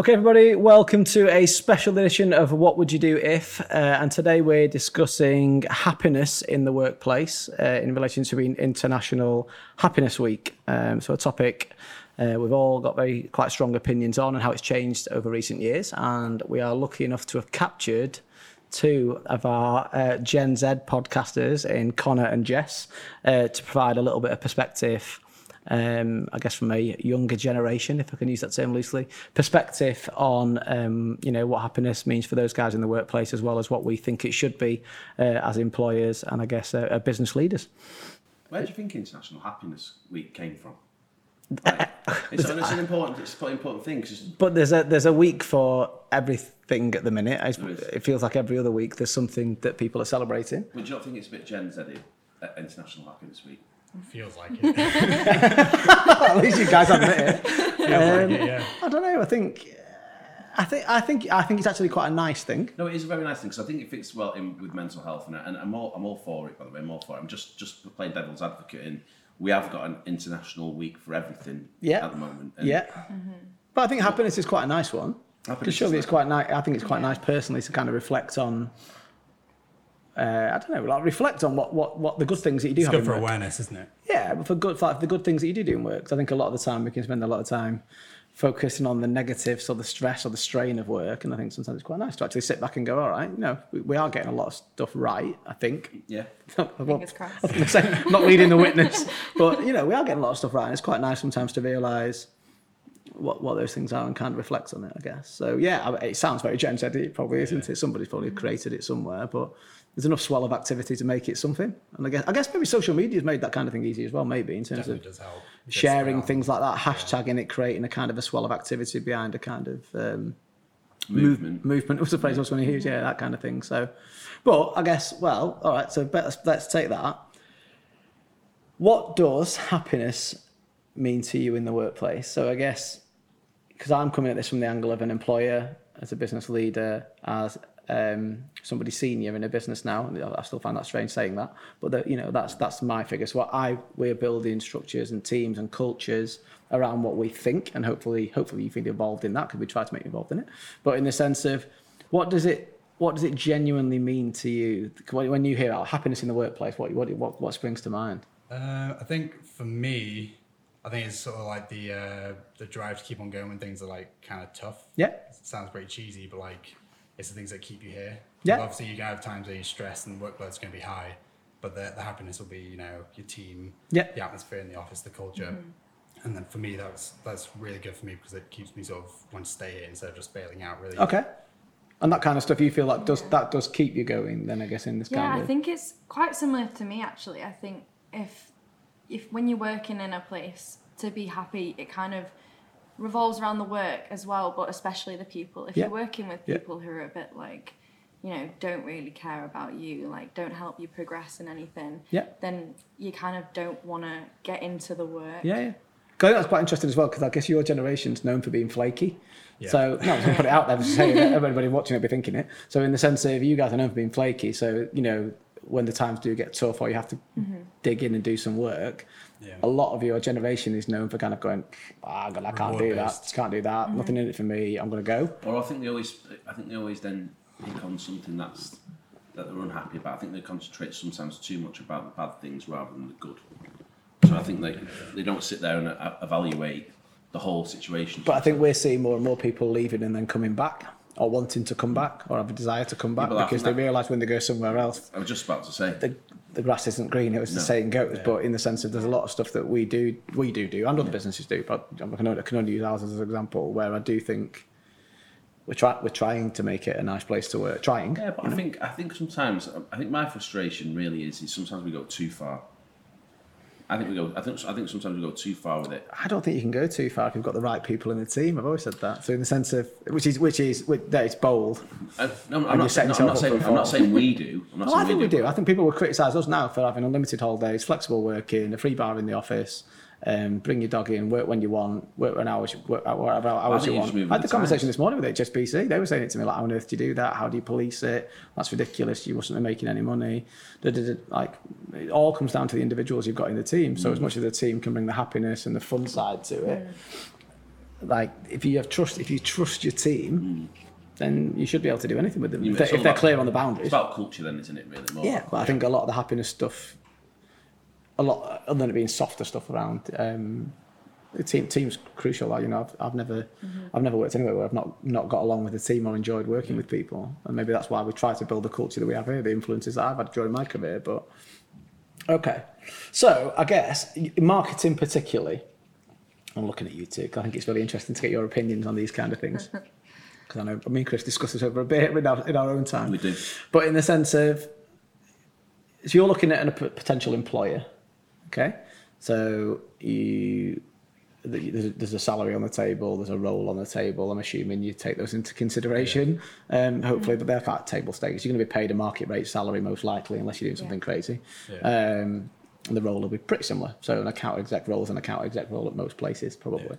Okay, everybody, welcome to a special edition of What Would You Do If? Uh, and today we're discussing happiness in the workplace uh, in relation to being International Happiness Week. Um, so, a topic uh, we've all got very quite strong opinions on and how it's changed over recent years. And we are lucky enough to have captured two of our uh, Gen Z podcasters in Connor and Jess uh, to provide a little bit of perspective um, I guess from a younger generation, if I can use that term loosely, perspective on um, you know what happiness means for those guys in the workplace, as well as what we think it should be uh, as employers and I guess uh, business leaders. Where do you think International Happiness Week came from? Like, it's, it's, an important, it's an important thing. But there's a there's a week for everything at the minute. It feels like every other week there's something that people are celebrating. Would you not think it's a bit Gen Z International Happiness Week? Feels like it. At least you guys admit it. Feels um, like it, yeah. I don't know. I think. I think I think I think it's actually quite a nice thing. No, it is a very nice thing because I think it fits well in with mental health, and, and I'm all I'm all for it. By the way, I'm all for it. I'm just just playing devil's advocate, and we have got an international week for everything yeah. at the moment. yeah, mm-hmm. but I think happiness is quite a nice one. Because surely it's quite nice. I think it's quite yeah. nice personally to kind of reflect on uh, I don't know, like reflect on what, what, what the good things that you do it's have. good for work. awareness, isn't it? Yeah, but for good for the good things that you do do in work. I think a lot of the time we can spend a lot of time focusing on the negatives or the stress or the strain of work, and I think sometimes it's quite nice to actually sit back and go, all right, you know, we, we are getting a lot of stuff right. I think. Yeah. well, say, not leading the witness, but you know, we are getting a lot of stuff right, and it's quite nice sometimes to realise what, what those things are and kind of reflect on it, I guess. So yeah, it sounds very Gen Z, it probably isn't yeah. it? Somebody's probably created it somewhere, but there's enough swell of activity to make it something. And I guess I guess maybe social media has made that kind of thing easy as well, maybe in terms Definitely of sharing things like that, hashtagging yeah. it, creating a kind of a swell of activity behind a kind of um, movement. Move, movement was the phrase I was going to use, yeah, that kind of thing. So, but I guess well, all right. So let's let's take that. What does happiness mean to you in the workplace? So I guess because I'm coming at this from the angle of an employer, as a business leader, as um, somebody senior in a business now. And I still find that strange saying that, but the, you know that's that's my figure. So what I we're building structures and teams and cultures around what we think, and hopefully hopefully you feel involved in that because we try to make you involved in it. But in the sense of what does it what does it genuinely mean to you when you hear about happiness in the workplace? What what what, what springs to mind? Uh, I think for me, I think it's sort of like the uh, the drive to keep on going when things are like kind of tough. Yeah, it sounds pretty cheesy, but like it's the things that keep you here. Yeah. obviously, you can have times where you're stressed and the workload's going to be high, but the, the happiness will be, you know, your team, yeah. the atmosphere in the office, the culture. Mm-hmm. And then for me, that's that's really good for me because it keeps me sort of want to stay here instead of just bailing out. Really. Okay. And that kind of stuff, you feel like does that does keep you going? Then I guess in this yeah, kind of. I think it's quite similar to me actually. I think if if when you're working in a place to be happy, it kind of revolves around the work as well, but especially the people. If yeah. you're working with people yeah. who are a bit like, you know, don't really care about you, like don't help you progress in anything, yeah. then you kind of don't want to get into the work. Yeah, yeah. I think that's quite interesting as well because I guess your generation's known for being flaky. Yeah. So no, I'm going to put it out there to say everybody watching it be thinking it. So in the sense of you guys are known for being flaky, so you know when the times do get tough or you have to mm-hmm. dig in and do some work, yeah. a lot of your generation is known for kind of going, ah, God, I can't do that, can't do that, mm-hmm. nothing in it for me, I'm going to go. Or I think they always, I think they always then pick on something that's that they're unhappy about. I think they concentrate sometimes too much about the bad things rather than the good. So I think they they don't sit there and evaluate the whole situation. But I think we're seeing more and more people leaving and then coming back or wanting to come back or have a desire to come back yeah, because they realise when they go somewhere else. I was just about to say the, the grass isn't green. It was no. the saying goes, yeah. but in the sense of there's a lot of stuff that we do, we do do, and other yeah. businesses do. But I can, only, I can only use ours as an example where I do think we're trying we're trying to make it a nice place to work. Trying. Yeah, but I know? think I think sometimes I think my frustration really is is sometimes we go too far. I think we go. I think. I think sometimes we go too far with it. I don't think you can go too far if you've got the right people in the team. I've always said that. So in the sense of which is which is that it's bold. Uh, no, I'm, not, saying, no, I'm, not saying, I'm not saying we do. I'm not well, I think we do. do. I think people will criticise us now for having unlimited holidays, flexible working, a free bar in the office. Um, bring your dog in, work when you want, work when hours, work whatever hours you want. I had the conversation this morning with HSBC. They were saying it to me like, "How on earth do you do that? How do you police it? That's ridiculous. You wasn't be making any money." Like, it all comes down to the individuals you've got in the team. So mm. as much as the team can bring the happiness and the fun side to it, like if you have trust, if you trust your team, then you should be able to do anything with them if they're, if they're about- clear on the It's boundaries. about culture, then, isn't it? Really, more. Yeah, but I think a lot of the happiness stuff, a lot other than it being softer stuff around, um, the team team's crucial. Like, you know, I've, I've never, I've never worked anywhere where I've not not got along with the team or enjoyed working with people, and maybe that's why we try to build the culture that we have here. The influences that I've had during my career, but okay. So I guess marketing particularly. I'm looking at you two. 'cause I think it's really interesting to get your opinions on these kind of things. Because I know me and Chris discuss this over a bit in our, in our own time. We do. But in the sense of, so you're looking at a potential employer, okay? So you, there's, there's a salary on the table, there's a role on the table. I'm assuming you take those into consideration. Um, hopefully, but they're at table stakes. You're going to be paid a market rate salary most likely, unless you're doing something Yeah. crazy. Yeah. Um, and the role will be pretty similar. So an account exec role is an account exec role at most places, probably. Yeah.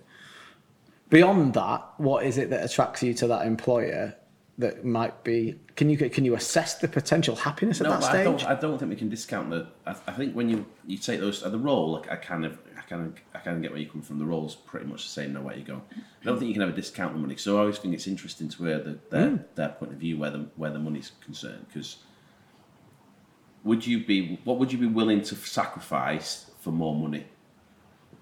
Beyond that, what is it that attracts you to that employer that might be? Can you can you assess the potential happiness at No, that but I stage? don't. I don't think we can discount the. I, I think when you you take those uh, the role, like, I kind of, I kind of, I kind of get where you come from. The role's pretty much the same no where you go. I don't think you can ever discount the money. So I always think it's interesting to hear the, their Mm. their point of view where the where the money's concerned. Because would you be what would you be willing to sacrifice for more money?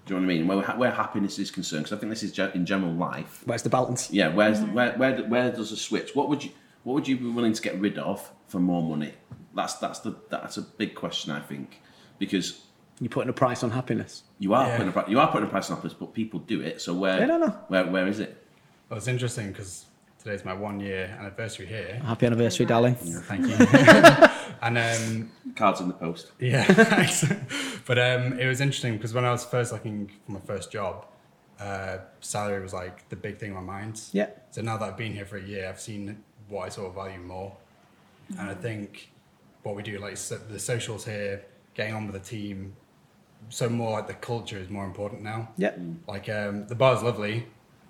Do you know what I mean? Where, where happiness is concerned, because I think this is ge- in general life. Where's the balance? Yeah, where's where where where does the switch? What would you what would you be willing to get rid of for more money? That's that's the that's a big question I think because You're putting a price on happiness. you are Yeah. putting a pri- you are putting a price on offers, but people do it. So where They don't know. where where is it? Well, it's interesting because today's my one year anniversary here. Happy anniversary, darling. Thank you. and um, Cards in the post. yeah, but um, it was interesting because when I was first looking for my first job, uh, salary was like the big thing in my mind. Yeah. So now that I've been here for a year, I've seen what I sort of value more, and I think what we do, like so the socials here, getting on with the team, so more like the culture is more important now. Yeah. Like um, the bar's lovely,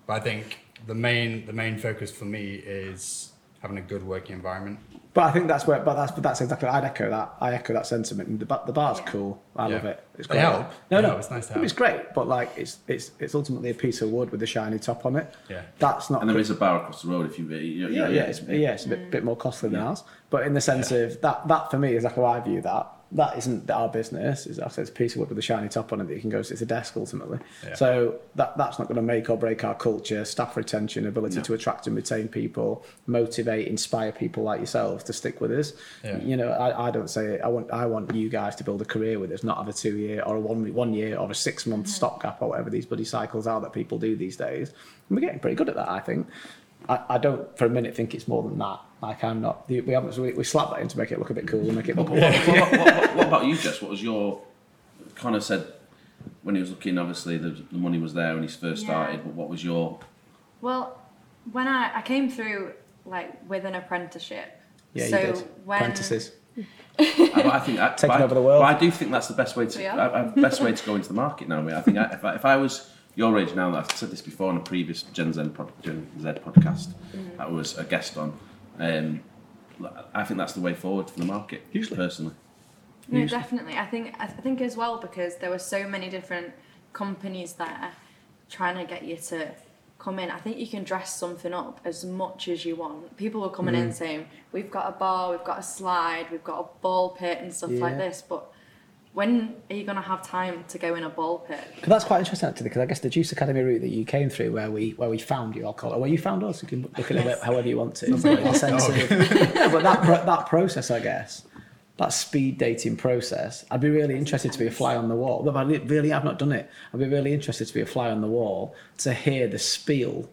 but I think the main the main focus for me is having a good working environment. But I think that's where. But that's but that's exactly. I'd echo that. I echo that sentiment. And the ba- the bar's Yeah. cool. I love it. It's They great. help. No, They no. It's nice to It's great, but like it's it's it's ultimately a piece of wood with a shiny top on it. Yeah. That's not. And there is a bar across the road if you you- you- yeah, yeah, it's, yeah, it's a bit, bit more costly than ours. But in the sense of that, that for me is like how I view that. That isn't our business. Is I said it's a piece of wood with a shiny top on it that you can go. It's a desk ultimately. Yeah. So that that's not going to make or break our culture, staff retention, ability No. to attract and retain people, motivate, inspire people like yourselves to stick with us. Yeah. You know, I, I don't say I want I want you guys to build a career with us, not have a two year or a one one year or a six month mm-hmm. stopgap or whatever these bloody cycles are that people do these days. And we're getting pretty good at that, I think. I, I don't for a minute think it's more than that. Like I'm not. We haven't. We, we slap that in to make it look a bit cool and make it look. What, what, what, what, what about you, Jess? What was your Connor said when he was looking? Obviously, the, the money was there when he first Yeah. started. But what was your Well, when I, I came through like with an apprenticeship. Yeah, so you did. when Apprentices. I, I think I, Taking I- over the world. I do think that's the best way to I, I, best way to go into the market now. I think I, if, I, if I was your age now, I've said this before on a previous Gen Z, pod, Gen Z podcast Mm. that I was a guest on. Um, I think that's the way forward for the market. Usually. personally, No, definitely. I think I think as well because there were so many different companies there trying to get you to come in. I think you can dress something up as much as you want. People were coming Mm. in saying, "We've got a bar, we've got a slide, we've got a ball pit and stuff like this." But when are you gonna have time to go in a ball pit? 'Cause that's quite interesting actually, because I guess the Juice Academy route that you came through, where we where we found you, I'll call it, where you found us. You can look at it however you want to. In the sense of- but that pro- that process, I guess, that speed dating process, I'd be really interested to be a fly on the wall. But I li- really have not done it. I'd be really interested to be a fly on the wall to hear the spiel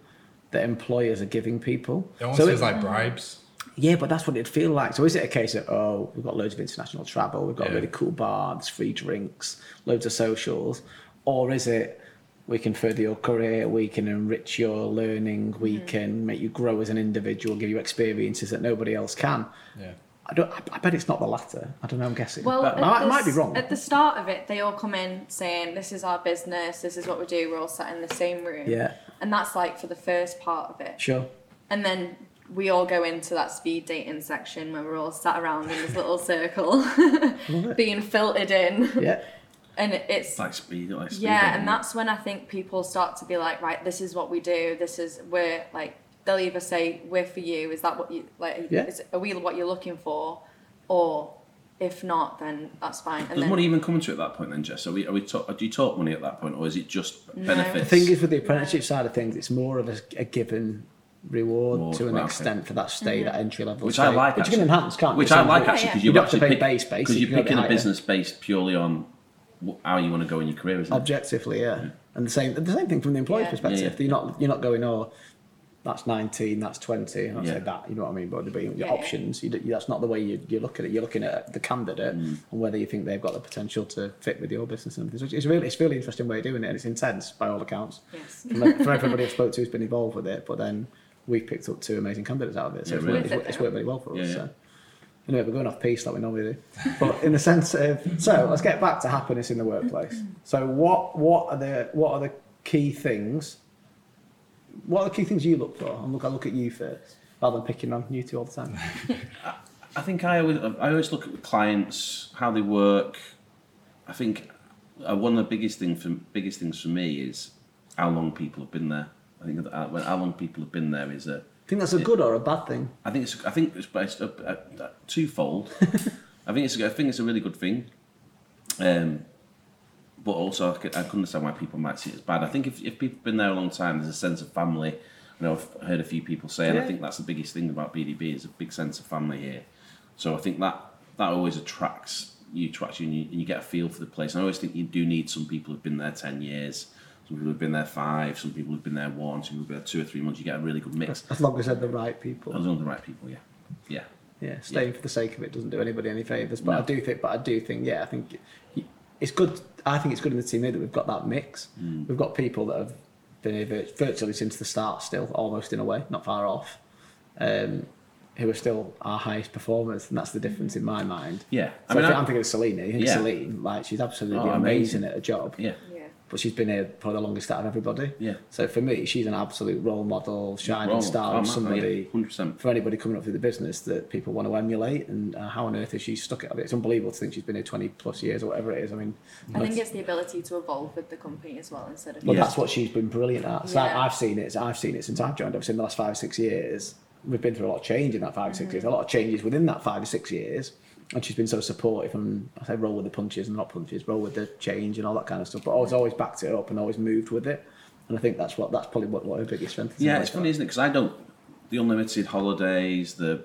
that employers are giving people. It almost So feels it- like bribes. Yeah, but that's what it'd feel like. So is it a case of oh, we've got loads of international travel, we've got a really cool bar, there's free drinks, loads of socials, or is it we can further your career, we can enrich your learning, we mm-hmm. can make you grow as an individual, give you experiences that nobody else can. Yeah. I don't. I, I bet it's not the latter. I don't know. I'm guessing. Well, but I, might- the I might be wrong. At the start of it, they all come in saying, "This is our business. This is what we do. We're all sat in the same room." Yeah. And that's like for the first part of it. Sure. And then we all go into that speed dating section where we're all sat around in this little circle, being filtered in. Yeah. and it's like speed, like speed. yeah, and that's when I think people start to be like, right, this is what we do. This is we're like they'll either say we're for you. Is that what you like? Yeah. Is, are we what you're looking for, or if not, then that's fine. And Does then, money even come into it at that point then, Jess? Are we, are we talk, do you talk money at that point, or is it just No. benefits? The thing is with the apprenticeship side of things, it's more of a, a given reward Reward, to an right, okay. extent for that stay, that entry level. which stay, I like, which actually. you can enhance, can't you? Which I like Something- actually because You you don't have to actually pay pick, base basic, because you you're can go a bit picking a business based purely on how you want to go in your career, isn't it? objectively, yeah. And the same, the same thing from the employee's Yeah. perspective. Yeah, yeah. You're not, you're not going, oh, that's 19, that's 20. And I Yeah. say that, you know what I mean? But the your Yeah, yeah. options, you, that's not the way you, you look at it. You're looking at the candidate Mm. and whether you think they've got the potential to fit with your business and everything. So It's really, it's really interesting way of doing it, and it's intense by all accounts. yes. From, from everybody I've spoke to who's been involved with it, but then we've picked up two amazing candidates out of it. So Yeah, it's, really. worked, it's, worked really well for us. Yeah, yeah. So. Anyway, we're going off piece like we normally do. But in the sense of, so let's get back to happiness in the workplace. So what what are the what are the key things? What are the key things you look for? And look, I look at you first, rather than picking on you two all the time. I think I always I always look at the clients, how they work. I think uh, one of the biggest thing for biggest things for me is how long people have been there. I think that, uh, when how long people have been there is a think that's a good or a bad thing? I think it's I think it's, a, a, a twofold. I think it's a, I think it's a really good thing. Um, but also I could, I can understand why people might see it as bad. I think if, if people have been there a long time, there's a sense of family. You know, I've heard a few people say, and I think that's the biggest thing about BDB is a big sense of family here. So I think that that always attracts you, attracts you, and you, and you get a feel for the place. And I always think you do need some people who've been there ten years. Some people who've been there five. Some people who've been there one. Some people who've been there two or three months. You get a really good mix. As long as they're the right people. Those are the right people. Yeah, yeah. Yeah, staying for the sake of it doesn't do anybody any favours. But No. I do think, but I do think, yeah, I think it's good. I think it's good in the team here that we've got that mix. Mm. We've got people that have been here virtually since the start, still almost in a way, not far off, um, who are still our highest performers, and that's the difference in my mind. Yeah, So I mean, think, I- I'm thinking of Celine. I think Yeah. Celine, like she's absolutely Oh, amazing. amazing. at her job. Yeah, Yeah. But she's been here for the longest out of everybody. yeah. So for me, she's an absolute role model, shining Role- star, oh, and man, somebody hundred percent. for anybody coming up through the business that people want to emulate. And uh, how on earth is she stuck at it? I mean, it's unbelievable to think she's been here 20 plus years or whatever it is. I mean, I think it's the ability to evolve with the company as well instead of but Yeah. that's what she's been brilliant at. So Yeah. I've seen it. I've seen it since I've joined. I've seen the last five or six years, we've been through a lot of change in that 5 or 6 years. A lot of changes within that five or six years. And she's been so supportive and I say roll with the punches and not punches, roll with the change and all that kind of stuff. But always, always backed it up and always moved with it. And I think that's what that's probably what, what her biggest strength is. Yeah, it's funny, isn't it? Because I don't the unlimited holidays, the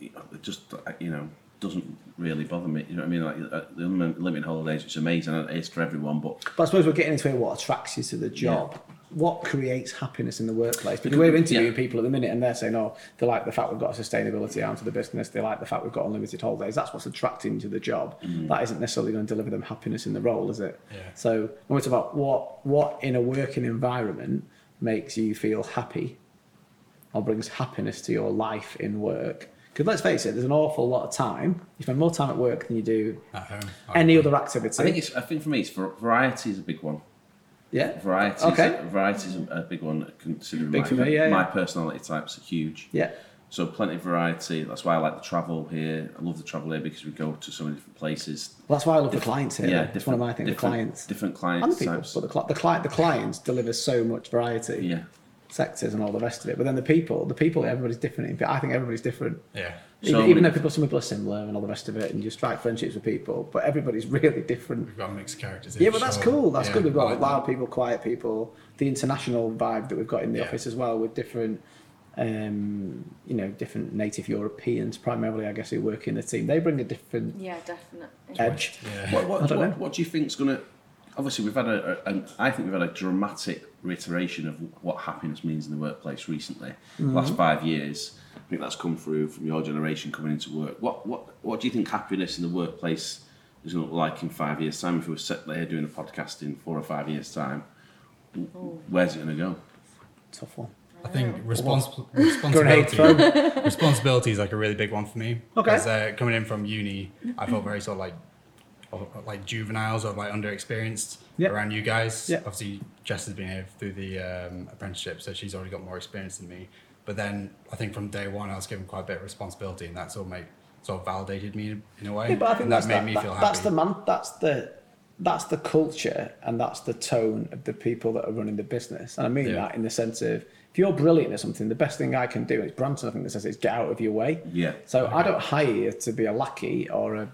it just you know doesn't really bother me. You know what I mean? Like uh, the unlimited holidays, it's amazing. and It's for everyone, but But I suppose we're getting into what attracts you to the job. What creates happiness in the workplace? Because we're interviewing yeah. people at the minute and they're saying, oh, they like the fact we've got a sustainability arm to the business. They like the fact we've got unlimited holidays. That's what's attracting to the job. Mm. That isn't necessarily going to deliver them happiness in the role, is it? Yeah. So when we talk about what, what in a working environment makes you feel happy or brings happiness to your life in work. Because let's face it, there's an awful lot of time. You spend more time at work than you do at home. any other activity. I think it's I think for me, it's variety is a big one. Yeah. Variety, Okay. variety is a big one. Considering Big my, for me, yeah, my yeah. personality types are huge. Yeah. So plenty of variety. That's why I like the travel here. I love the travel here because we go to so many different places. Well, that's why I love the clients here. Yeah, it's one of my things. The different- clients different and clients the people, types. but the, cli- the client, the clients deliver so much variety, Yeah, sectors and all the rest of it. But then the people, the people, everybody's different. I think everybody's different. Yeah. Even, So even many- though people, some people are similar and all the rest of it, and you strike friendships with people, but everybody's really different. We've got mixed characters. Yeah, but that's sure. cool. That's Yeah, good. We've got like loud that. people, quiet people, the international vibe that we've got in the Yeah. office as well, with different, um, you know, different native Europeans primarily, I guess, who work in the team. They bring a different Yeah, definitely. edge. Yeah. What, what, what, what do you think's going to? Obviously, we've had a, a, I think we've had a dramatic reiteration of what happiness means in the workplace recently. Mm-hmm. last five years, I think that's come through from your generation coming into work. What what what do you think happiness in the workplace is going to look like in five years' time? If we were sat there doing a podcast in four or five years' time, where's it going to go? Tough one. I think respons- responsibility, responsibility is like a really big one for me. Okay. Because uh, coming in from uni, I felt very sort of like of- like juveniles or like underexperienced Yep. around you guys. Yep. Obviously, Jess has been here through the um, apprenticeship, so she's already got more experience than me. But then I think from day one, I was given quite a bit of responsibility, and that sort of made sort of validated me in a way. Yeah, but I think and that's that made that, me that- feel happy. That's the man. That's the that's the culture and that's the tone of the people that are running the business. And I mean Yeah. that in the sense of if you're brilliant at something, the best thing I can do, it's Branson, I think that says is get out of your way. Yeah. So I don't hire you to be a lackey or a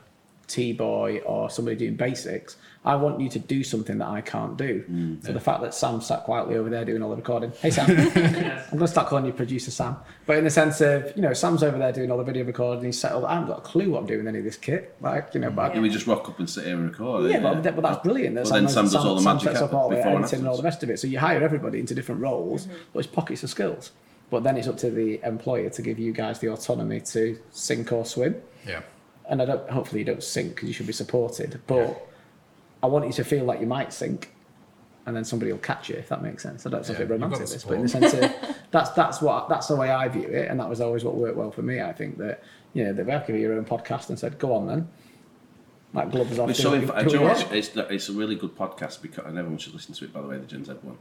T boy or somebody doing basics. I want you to do something that I can't do. Mm, so the fact that Sam sat quietly over there doing all the recording. Hey Sam, I'm going to start calling you producer Sam. But in the sense of, you know, Sam's over there doing all the video recording. He's settled. I haven't got a clue what I'm doing with any of this kit. Like, you know, but I- Yeah, we just rock up and sit here and record. yeah, but, but that's brilliant. That Well, then Sam does all the magic sets up all the before and editing and all the rest of it. So you hire everybody into different roles, but it's pockets of skills. But then it's up to the employer to give you guys the autonomy to sink or swim. Yeah. And I don't. Hopefully, you don't sink because you should be supported. But I want you to feel like you might sink, and then somebody will catch you if that makes sense. I don't know if Yeah, it's a bit you've got romantic, this, but in the sense of that's that's what that's the way I view it, and that was always what worked well for me. I think that you know they've given you your own podcast and said, "Go on then." Like gloves off. It's so what inf- you- do do you know what what? It's, it's a really good podcast because and everyone should listen to it. By the way, the Gen Z one.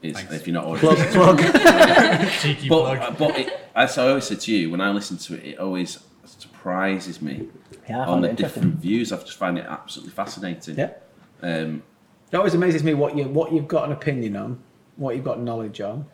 It's, if you're not already Plug, plug. But plug. uh, but it, as I always say to you, when I listen to it, it always surprises me Yeah, on the different views. I've just find it absolutely fascinating. Yeah. Um, It always amazes me what you what you've got an opinion on, what you've got knowledge on,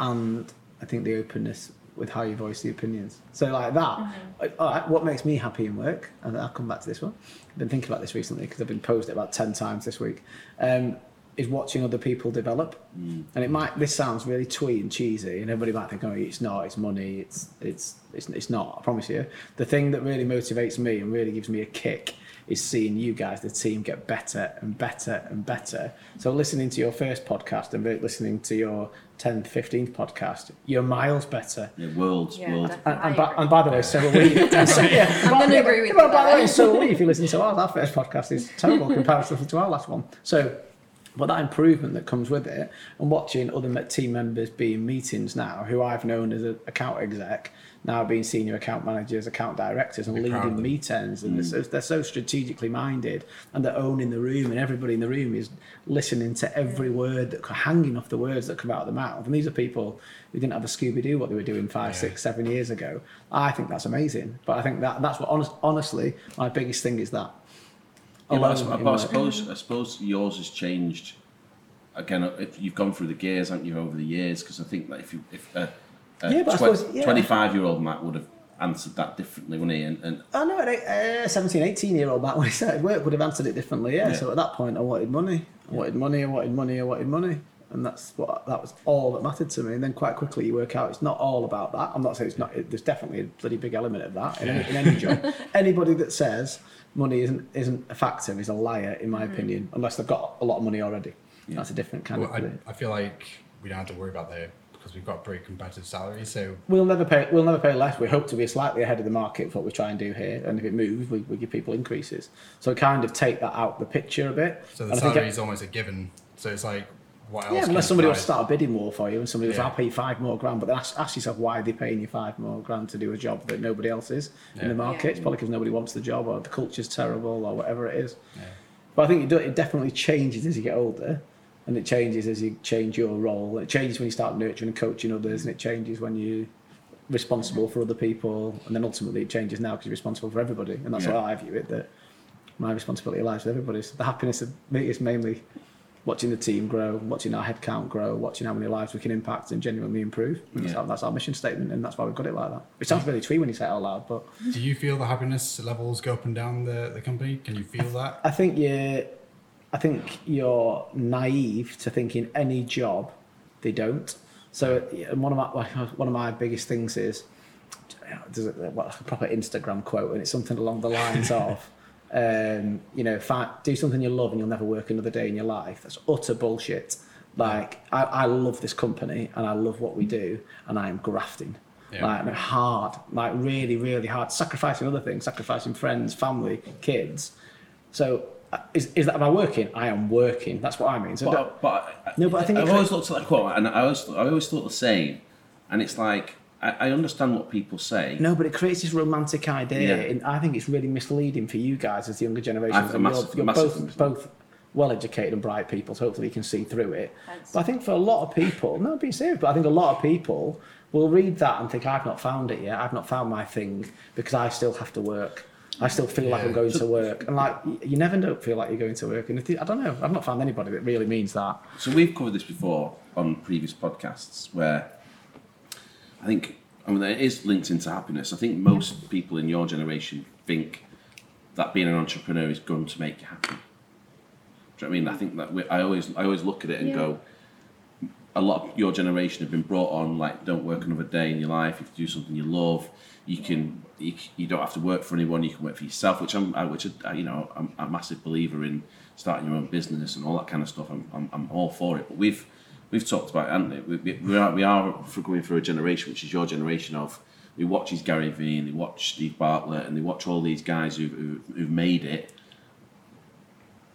and I think the openness with how you voice the opinions. So like that. like, All right, what makes me happy in work? And I'll come back to this one. I've been thinking about this recently because I've been posed it about ten times this week. Um, is watching other people develop, mm. and it might. This sounds really twee and cheesy, and everybody might think, "Oh, it's not. It's money. It's it's it's it's not." I promise you. The thing that really motivates me and really gives me a kick is seeing you guys, the team, get better and better and better. So listening to your first podcast and listening to your 10th, 15th podcast, you're miles better. yeah, worlds, Yeah, world. And, and, by, and by the way, so are we. So, yeah, I'm gonna agree with you By the way, so are we. If you listen to ours, our first podcast is terrible comparatively to our last one. So, but that improvement that comes with it, and watching other team members be in meetings now, who I've known as an account exec, now being senior account managers, account directors, and Be leading meetings, and they're, so, they're so strategically minded, and they're owning the room, and everybody in the room is listening to every word that hanging off the words that come out of the mouth. And these are people who didn't have a Scooby Doo what they were doing five, Yeah. six, seven years ago. I think that's amazing. But I think that that's what honest, honestly my biggest thing is that. Yeah, but I, but I suppose I suppose yours has changed. Again, if you've gone through the gears, haven't you, over the years? Because I think that if you if a, a Yeah, but I suppose- yeah. twenty-five year old Matt would have answered that differently, wouldn't he? And, and I know, uh, 17, 18 year old Matt, when he started work, would have answered it differently. Yeah. Yeah. So at that point, I wanted money. I wanted money. I wanted money. I wanted money. And that's what that was all that mattered to me. And then quite quickly, you work out it's not all about that. I'm not saying it's not. It, there's definitely a bloody big element of that in, any, in any job. Anybody that says money isn't isn't a factor is a liar, in my mm-hmm. opinion, unless they've got a lot of money already. Yeah. That's a different kind Well, of. I, I feel like we don't have to worry about that because we've got pretty competitive salaries. So We'll never pay. We'll never pay less. We hope to be slightly ahead of the market for what we try and do here. And if it moves, we, we give people increases. So kind of take that out the picture a bit. so the And I think salary it- is almost a given. So it's like what yeah, can unless somebody will provide? start a bidding war for you, and somebody goes, Yeah. "I'll pay you five more grand," but then ask, ask yourself why are they paying you five more grand to do a job that nobody else is in the market? Yeah. It's probably because nobody wants the job, or the culture's terrible, or whatever it is. Yeah. But I think it, do, it definitely changes as you get older, and it changes as you change your role. It changes when you start nurturing and coaching others, and it changes when you're responsible for other people, and then ultimately it changes now because you're responsible for everybody, and that's Yeah. how I view it. That my responsibility lies with everybody. So the happiness of me is mainly watching the team grow, watching our headcount grow, watching how many lives we can impact and genuinely improve. And That's, our, that's our mission statement, and that's why we've got it like that. It sounds really twee when you say it out loud, but Do you feel the happiness levels go up and down the, the company? Can you feel that? I think you're, I think you're naive to think in any job they don't. So and one of my one of my biggest things is there's a, what, a proper Instagram quote, and it's something along the lines of. Um, you know, fi- do something you love and you'll never work another day in your life. That's utter bullshit. Like, I, I love this company and I love what we do, and I am grafting. Yeah. Like, hard, like really, really hard, sacrificing other things, sacrificing friends, family, kids. So, uh, is, is that am I working? I am working. That's what I mean. So, but, but No, but I think I've always looked at that quote, and I always I always thought the same. And it's like I, I understand what people say. no, but it creates this romantic idea, Yeah. and I think it's really misleading for you guys as the younger generation. I think And massive- you're, you're massively both both well-educated and bright people, so hopefully you can see through it. Thanks. But I think for a lot of people, no, being serious, but I think a lot of people will read that and think, I've not found it yet. I've not found my thing because I still have to work. I still feel like I'm going to work, and like y- you never don't feel like you're going to work. And if the, I don't know, I've not found anybody that really means that. So we've covered this before on previous podcasts where I think I mean it is linked into happiness. I think most people in your generation think that being an entrepreneur is going to make you happy. Do you know what I mean? I think that we, I always I always look at it and Yeah. go, a lot of your generation have been brought on like don't work another day in your life. If you do something you love, you can you, you don't have to work for anyone. You can work for yourself, which I'm I, which I, you know I'm, I'm a massive believer in starting your own business and all that kind of stuff. I'm I'm, I'm all for it. But we've we've talked about it, haven't we? We, we are we are for going through a generation which is your generation of we watch his Gary Vee and they watch Steve Bartlett and they watch all these guys who've, who've, who've made it.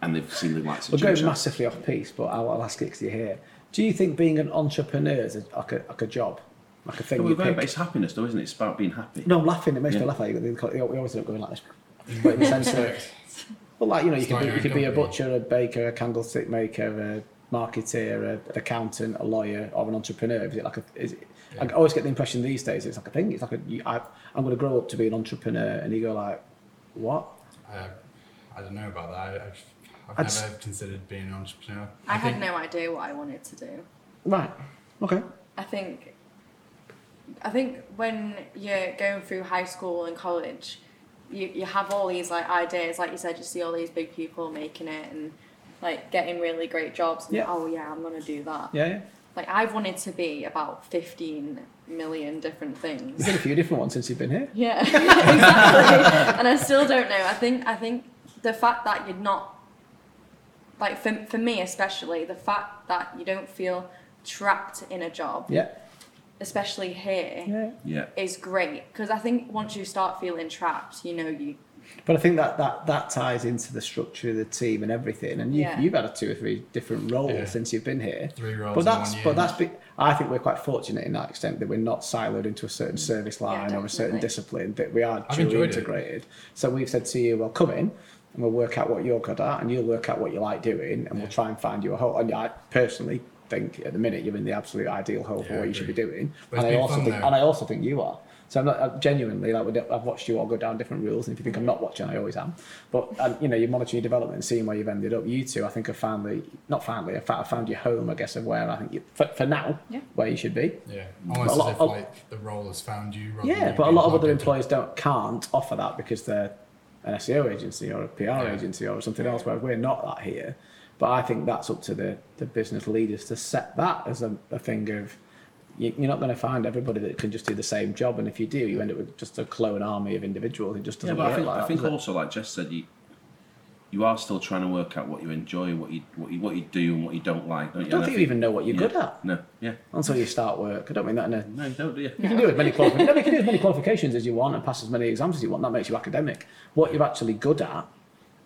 And they've seen the likes of We're Jim going Sharp. massively off piece, but I'll, I'll ask it 'cause you're here. Do you think being an entrepreneur is a, like, a, like a job, like a thing No, you pick? it's happiness, though, isn't it? It's about being happy. No, I'm laughing. It makes me Yeah. laugh. Like, they call- we always end up going like this. But in the sense that, well, like, you know, you could, Start be, you own could be a butcher, a baker, a candlestick maker, a marketeer, a, an accountant, a lawyer, or an entrepreneur. Is it like a, is it, I always get the impression these days it's like a thing. It's like a, you, I, I'm going to grow up to be an entrepreneur. And you go like, what? Uh, I don't know about that. I, I've, I've I'd never s- considered being an entrepreneur. I had think- no idea what I wanted to do. Right. Okay. I think I think when you're going through high school and college, you, you have all these like ideas, like you said, you see all these big people making it and like getting really great jobs and Yeah. oh yeah, I'm gonna do that. Yeah, yeah. Like I've wanted to be about fifteen million different things. You've done a few different ones since you've been here. Yeah, exactly. and I still don't know. I think I think the fact that you're not like for for me especially the fact that you don't feel trapped in a job, Yeah. especially here, Yeah. Yeah. is great because I think once you start feeling trapped, you know you But I think that, that, that ties into the structure of the team and everything. And you, Yeah. you've had a two or three different roles Yeah. since you've been here. Three roles But in that's one year. but that's be, I think we're quite fortunate in that extent that we're not siloed into a certain mm. service line or a certain discipline. That we are I've truly enjoyed it. integrated. So we've said to you, well, come in. And we'll work out what you're good at, and you'll work out what you like doing, and we'll try and find you a hole. And I personally think at the minute you're in the absolute ideal hole for what you should be doing. But And I been also fun, think, though. and I also think you are. So I'm not uh, genuinely like I've watched you all go down different rules, and if you think I'm not watching, I always am. But and, you know, you're monitoring your development and seeing where you've ended up. You two, I think, have found the not finally, in fact, I found your home. I guess of where I think you, for, for now, Yeah. where you should be. Yeah, almost lot as if of- like the role has found you. Yeah, but a lot of other employers don't can't offer that because they're an SEO agency or a PR Yeah. agency or something else. Whereas we're not that here. But I think that's up to the, the business leaders to set that as a, a thing of you, you're not going to find everybody that can just do the same job, and if you do, you end up with just a clone army of individuals. It just Yeah, doesn't but I work think, like I think does it? also, like Jess said, you you are still trying to work out what you enjoy, what you what you, what you do, and what you don't like, don't you? I don't And think you even know what you're yeah, good at No, yeah, until you start work. I don't mean that in a no, you don't, do you? You can do as many qualifications. No, you can do as many qualifications as you want and pass as many exams as you want. That makes you academic. What you're actually good at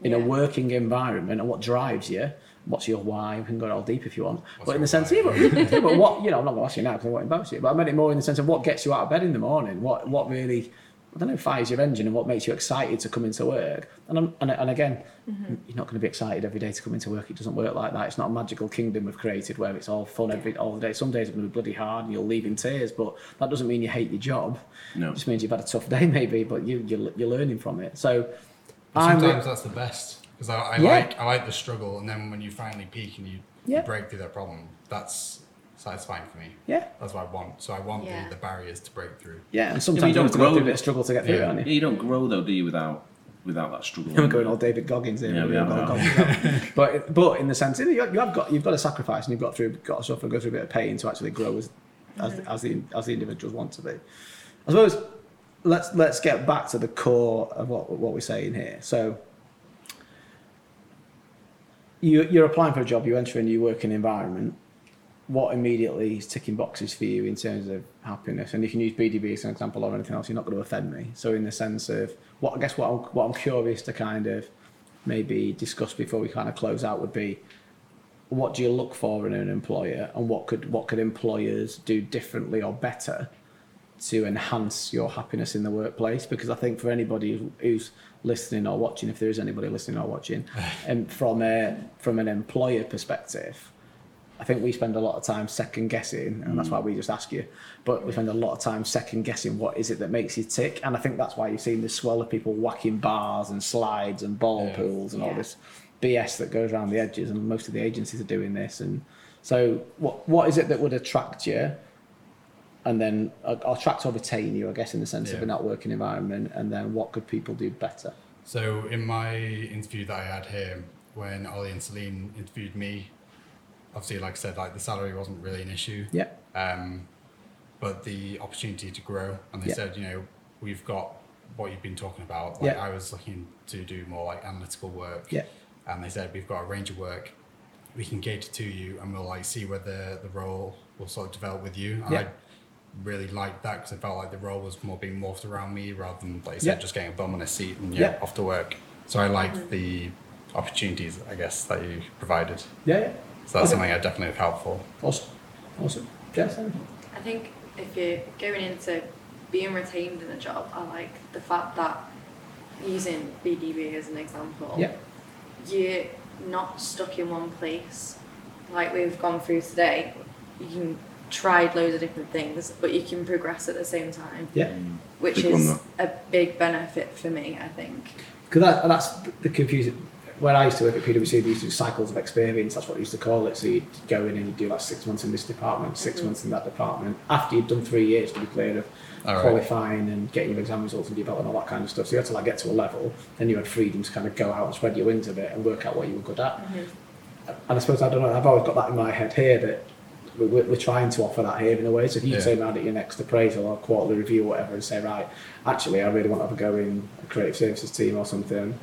in a working environment and what drives you. What's your why? We can go all deep if you want. What's but in the sense, why? yeah, but, yeah, but what you know, I'm not going to ask you now because I won't embarrass you. But I meant it more in the sense of what gets you out of bed in the morning. What what really, I don't know, fires your engine and what makes you excited to come into work. And I'm, and, and again, mm-hmm. you're not going to be excited every day to come into work. It doesn't work like that. It's not a magical kingdom we've created where it's all fun every all the day. Some days are going to be bloody hard and you'll leave in tears. But that doesn't mean you hate your job. No. It just means you've had a tough day maybe, but you you're, you're learning from it. So. But I'm- sometimes that's the best because I, I Yeah. like I like the struggle, and then when you finally peak and you, Yeah. you break through that problem, that's satisfying for me. Yeah, That's what I want. So I want Yeah. the, the barriers to break through. yeah, and sometimes but you, you have to don't go through a grow- bit of struggle to get through Yeah. it, aren't Yeah, you? you don't grow though, do you, without without that struggle? I'm going all David Goggins in. Yeah, we really, are, all we are. Goggins. but but in the sense, you, you have got you've got to sacrifice and you've got through got to suffer and go through a bit of pain to actually grow as as, as the as the individuals want to be. I suppose let's let's get back to the core of what what we're saying here. So you you're applying for a job, you enter a new working environment. What immediately is ticking boxes for you in terms of happiness? And you can use BDB as an example or anything else. You're not going to offend me. So in the sense of what I guess what I'm, what I'm curious to kind of maybe discuss before we kind of close out would be what do you look for in an employer and what could what could employers do differently or better to enhance your happiness in the workplace because I think for anybody who's listening or watching if there is anybody listening or watching and um, from a from an employer perspective I think we spend a lot of time second guessing, and that's why mm. we just ask you. But we spend a lot of time second guessing what is it that makes you tick, and I think that's why you've seen this swell of people whacking bars and slides and ball Yeah. pools and all this BS that goes around the edges, and most of the agencies are doing this. And so, what what is it that would attract you? And then uh, attract or retain you, I guess, in the sense of Yeah. a networking environment. And then what could people do better? So in my interview that I had here, when Ollie and Celine interviewed me, obviously, like I said, like the salary wasn't really an issue. Yeah, um, but the opportunity to grow. And they Yeah. said, you know, we've got what you've been talking about. Like Yeah. I was looking to do more like analytical work. Yeah. And they said we've got a range of work we can cater to you, and we'll like see whether the role will sort of develop with you. And Yeah. I really liked that because I felt like the role was more being morphed around me rather than like you said just getting a bum on a seat and yeah, Yeah. off to work. So I liked mm. the opportunities, I guess, that you provided. yeah, yeah. So that's Okay. something I definitely have helped for. Awesome, awesome. Jess, I think if you're going into being retained in a job, I like the fact that using BDB as an example, Yeah. you're not stuck in one place. Like we've gone through today, you can try loads of different things, but you can progress at the same time, yeah. which Big one, is a big benefit for me, I think. Because that, that's the confusing. When I used to work at PwC, they used to do cycles of experience. That's what we used to call it. So you'd go in and you'd do like six months in this department, 6 mm-hmm. months in that department. After you'd done three years, to be clear, of All right. qualifying and getting your exam results and developing all that kind of stuff. So you had to like get to a level, then you had freedom to kind of go out and spread your wings a bit and work out what you were good at. Mm-hmm. And I suppose I don't know. I've always got that in my head here that we're, we're trying to offer that here in a way. So if you Yeah. turn around at your next appraisal or quarterly review or whatever and say, right, actually, I really want to have a go in a creative services team or something,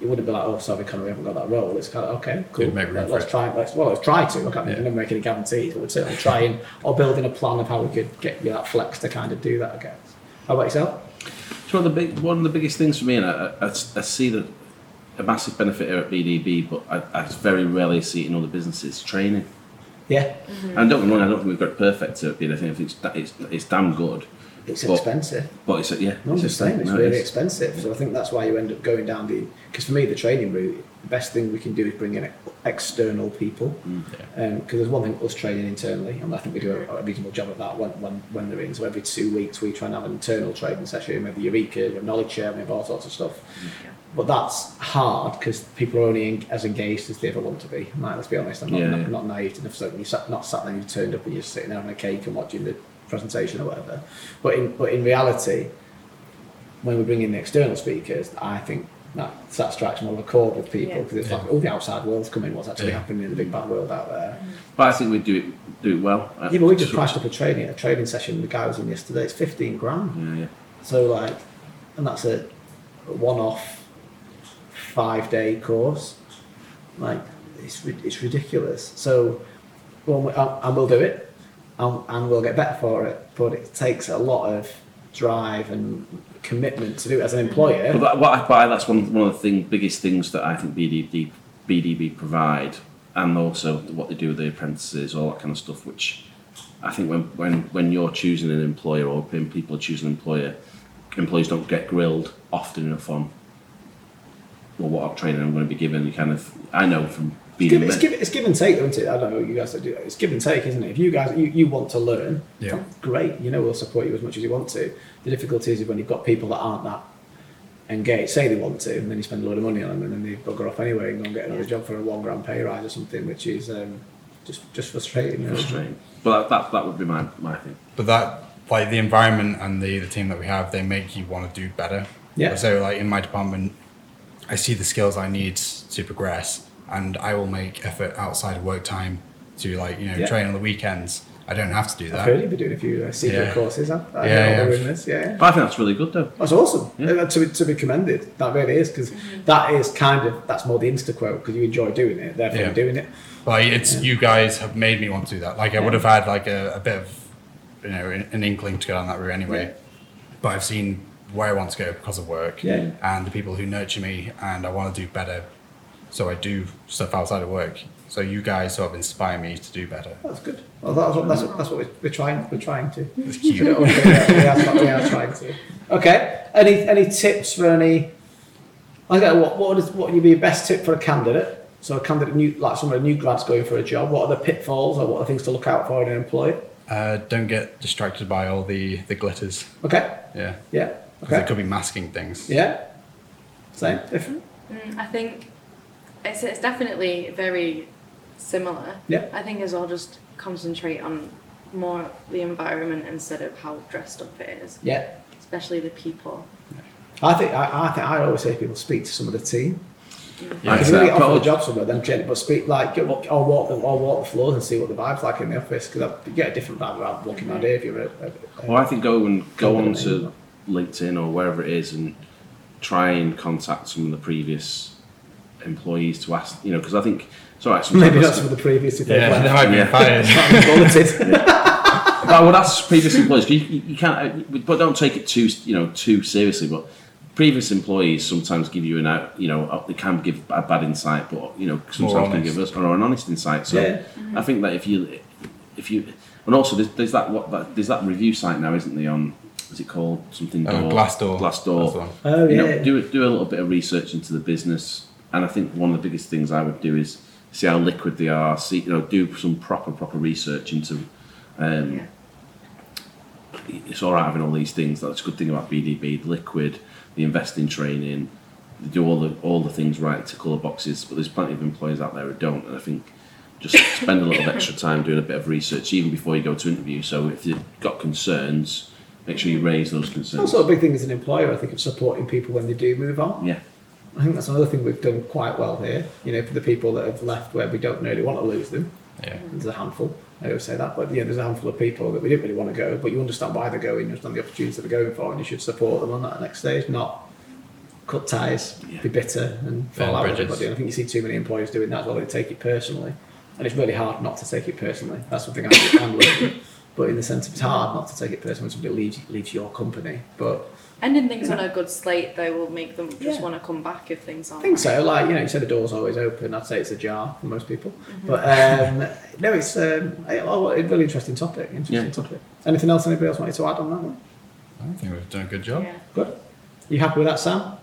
it wouldn't be like, oh, sorry, Conor, we haven't got that role. It's kind of okay, cool. Make room Let, for us try. Let's well, let's try to. I can't Yeah. never make any guarantees, but we'd certainly try and or building a plan of how we could get you that flex to kind of do that again. How about yourself? So one of the big, one of the biggest things for me, and I, I, I see that a massive benefit here at BDB, but I, I very rarely see it in other businesses. Training, Yeah, and don't get me wrong, I don't think we've got perfect at think it's, it's it's damn good, it's But- expensive. but it's yeah. No, I'm just saying it's no, really it is. expensive. So I think that's why you end up going down the. Because for me, the training route, the best thing we can do is bring in external people. Mm. Because there's one thing us training internally, and I think we do a, a reasonable job of that when, when, when they're in. So every two weeks we try and have an internal training session. We have the Eureka, we have knowledge share, we have all sorts of stuff. But that's hard because people are only en- as engaged as they ever want to be. Like, let's be honest, I'm not, Yeah, not, yeah. not naive enough. So when you sat, not sat there, you've turned up and you're sitting there having a cake and watching the presentation or whatever. But in but in reality, when we bring in the external speakers, I think that that strikes more of a chord with people Yeah. because it's Yeah. like all the outside world's coming. What's actually Yeah. happening in the big bad world out there? But I think we do it do it well. Yeah, but we just so- priced up a training a training session. The guy was in yesterday. It's fifteen grand. Yeah, yeah. So like, and that's a, a one-off five day course. Like it's it's ridiculous. So, well, we, and and we'll do it, and, and we'll get better for it. But it takes a lot of drive and commitment to do it as an employer. But that, what I buy, that's one, one of the thing, biggest things that I think BDB, BDB provide, and also what they do with the apprentices, all that kind of stuff. Which I think when when when you're choosing an employer or when people are choosing an employer, employees don't get grilled often enough on. Well, what training I'm going to be given. Kind of, I know from It's give, it's, give, it's give and take, isn't it? I don't know what you guys that do that. It's give and take, isn't it? If you guys you, you want to learn, Yeah. great. You know we'll support you as much as you want to. The difficulty is when you've got people that aren't that engaged, say they want to, and then you spend a load of money on them, and then they bugger off anyway and go and get another job for a one grand pay rise or something, which is um, just just frustrating. you know? frustrating. But that, that, that would be my, my thing. but that like the environment and the the team that we have they make you want to do better Yeah. so like in my department i see the skills i need to progress and i will make effort outside of work time to like you know Yeah. train on the weekends i don't have to do that. I've that heard you've been doing a few uh, secret Yeah. courses. Huh? I Yeah, know yeah. they're. Yeah, yeah. But I think that's really good though. That's awesome. Yeah. Uh, to, be- to be commended. That really is because that is kind of that's more the insta quote because you enjoy doing it, therefore Yeah. you're doing it. like it's you guys have made me want to do that like i would have had like a, a bit of you know an, an inkling to go down that route anyway Yeah. but i've seen where i want to go because of work Yeah. and the people who nurture me and i want to do better so i do stuff outside of work so you guys sort of inspire me to do better That's good. Well, that's what, that's what, that's what we're, we're trying. We're trying to. it's cute Yeah, okay, yeah, we are we are trying to. Okay. Any any tips for any? I don't know, what what would what would be your best tip for a candidate So a candidate, new, like some of the new grads going for a job, what are the pitfalls or what are things to look out for in an employee? Uh, don't get distracted by all the, the glitters. Okay, Yeah. yeah, 'Cause it okay, could be masking things. yeah. Same, different. Mm, I think it's, it's definitely very similar. Yeah. I think as well just concentrate on more the environment instead of how dressed up it is, Yeah, especially the people. I think I, I think I always say people speak to some of the team. Like I Because said, really offer all- a job somewhere, then gen- but speak like or walk the or walk the floors and see what the vibes like in the office because you get a different vibe around walking around here if you're a, a, a Well, I think go and go on to LinkedIn or wherever it is and try and contact some of the previous employees to ask, you know, because I think sorry, all right. Sometimes maybe not some of the previous if Yeah, they've might be Yeah. fired. bulleted. But I would ask previous employees. You, you, you can't, uh, but don't take it too, you know, too seriously. But previous employees sometimes give you an out, you know, uh, they can give a bad insight, but you know, sometimes can give us or an honest insight. So Yeah. I think that if you, if you, and also there's, there's that what that, there's that review site now, isn't there? On is it called something? Uh, Door? Glassdoor. Glassdoor. That's the one. Oh you yeah. know, do do a little bit of research into the business, and I think one of the biggest things I would do is see how liquid they are. See, you know, do some proper proper research into. Um, It's all right having all these things. That's a good thing about BDB: the liquid, the investing training. They do all the all the things right, to colour boxes. But there's plenty of employees out there who don't, and I think just spend a little extra time doing a bit of research even before you go to interview. So if you've got concerns, make sure you raise those It's concerns. also a big thing as an employer, I think, of supporting people when they do move on. Yeah. I think that's another thing we've done quite well here. You know, for the people that have left where we don't really want to lose them, Yeah. there's a handful. I always say that, but yeah, there's a handful of people that we didn't really want to go, but you understand why they're going, you understand the opportunities that they're going for, and you should support them on that next stage, not cut ties, Yeah. be bitter, and Burn fall out with bridges. everybody. And I think you see too many employers doing that as well. They take it personally, and it's really hard not to take it personally. That's something I'm, I'm learning. But in the sense of it's hard not to take it personally when somebody leaves leaves your company, but Ending things on a good slate though will make them just Yeah. want to come back if things aren't. I think so. Like you know, you said the door's always open. I'd say it's ajar for most people. But um, no, it's um, a, oh, a really interesting topic. Interesting Yeah. topic. Anything else anybody else wanted to add on that one? I think we've done a good job. Yeah. Good. You happy with that, Sam?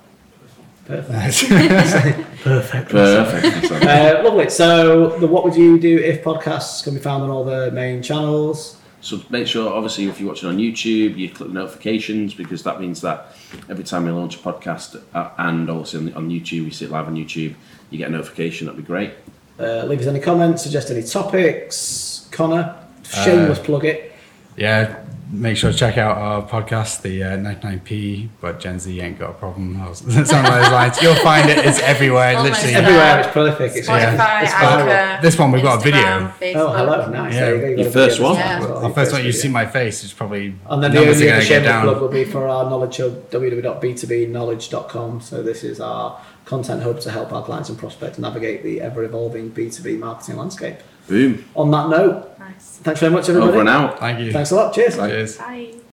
Perfect. Perfect. Perfect. Uh, lovely. So, the what would you do if podcasts can be found on all the main channels? So make sure, obviously, if you're watching on YouTube, you click notifications because that means that every time we launch a podcast uh, and also on, on YouTube, we see it live on YouTube, you get a notification. That'd be great. Uh, leave us any comments, suggest any topics. Connor, shameless plug it. Yeah, make sure to check out our podcast, the uh, 99p, but Gen Z ain't got a problem. I was- Something along those lines. You'll find it. It's everywhere. Almost literally. everywhere. Everywhere, it's prolific. It's, Spotify, it's. Anchor, This one we've got a video. Instagram, Facebook. Oh, hello. Nice. Yeah. There you Your first one? this Yeah. well. Our Your first one, you see my face, it's probably And then the numbers only are other going to go shameless down. plug will be for our knowledge hub, www.b2bknowledge.com. So this is our content hub to help our clients and prospects navigate the ever-evolving B2B marketing landscape. Boom. On that note, Nice. thanks very much, everybody. Over and out. Thank you. Thanks a lot. Cheers. Cheers. Bye.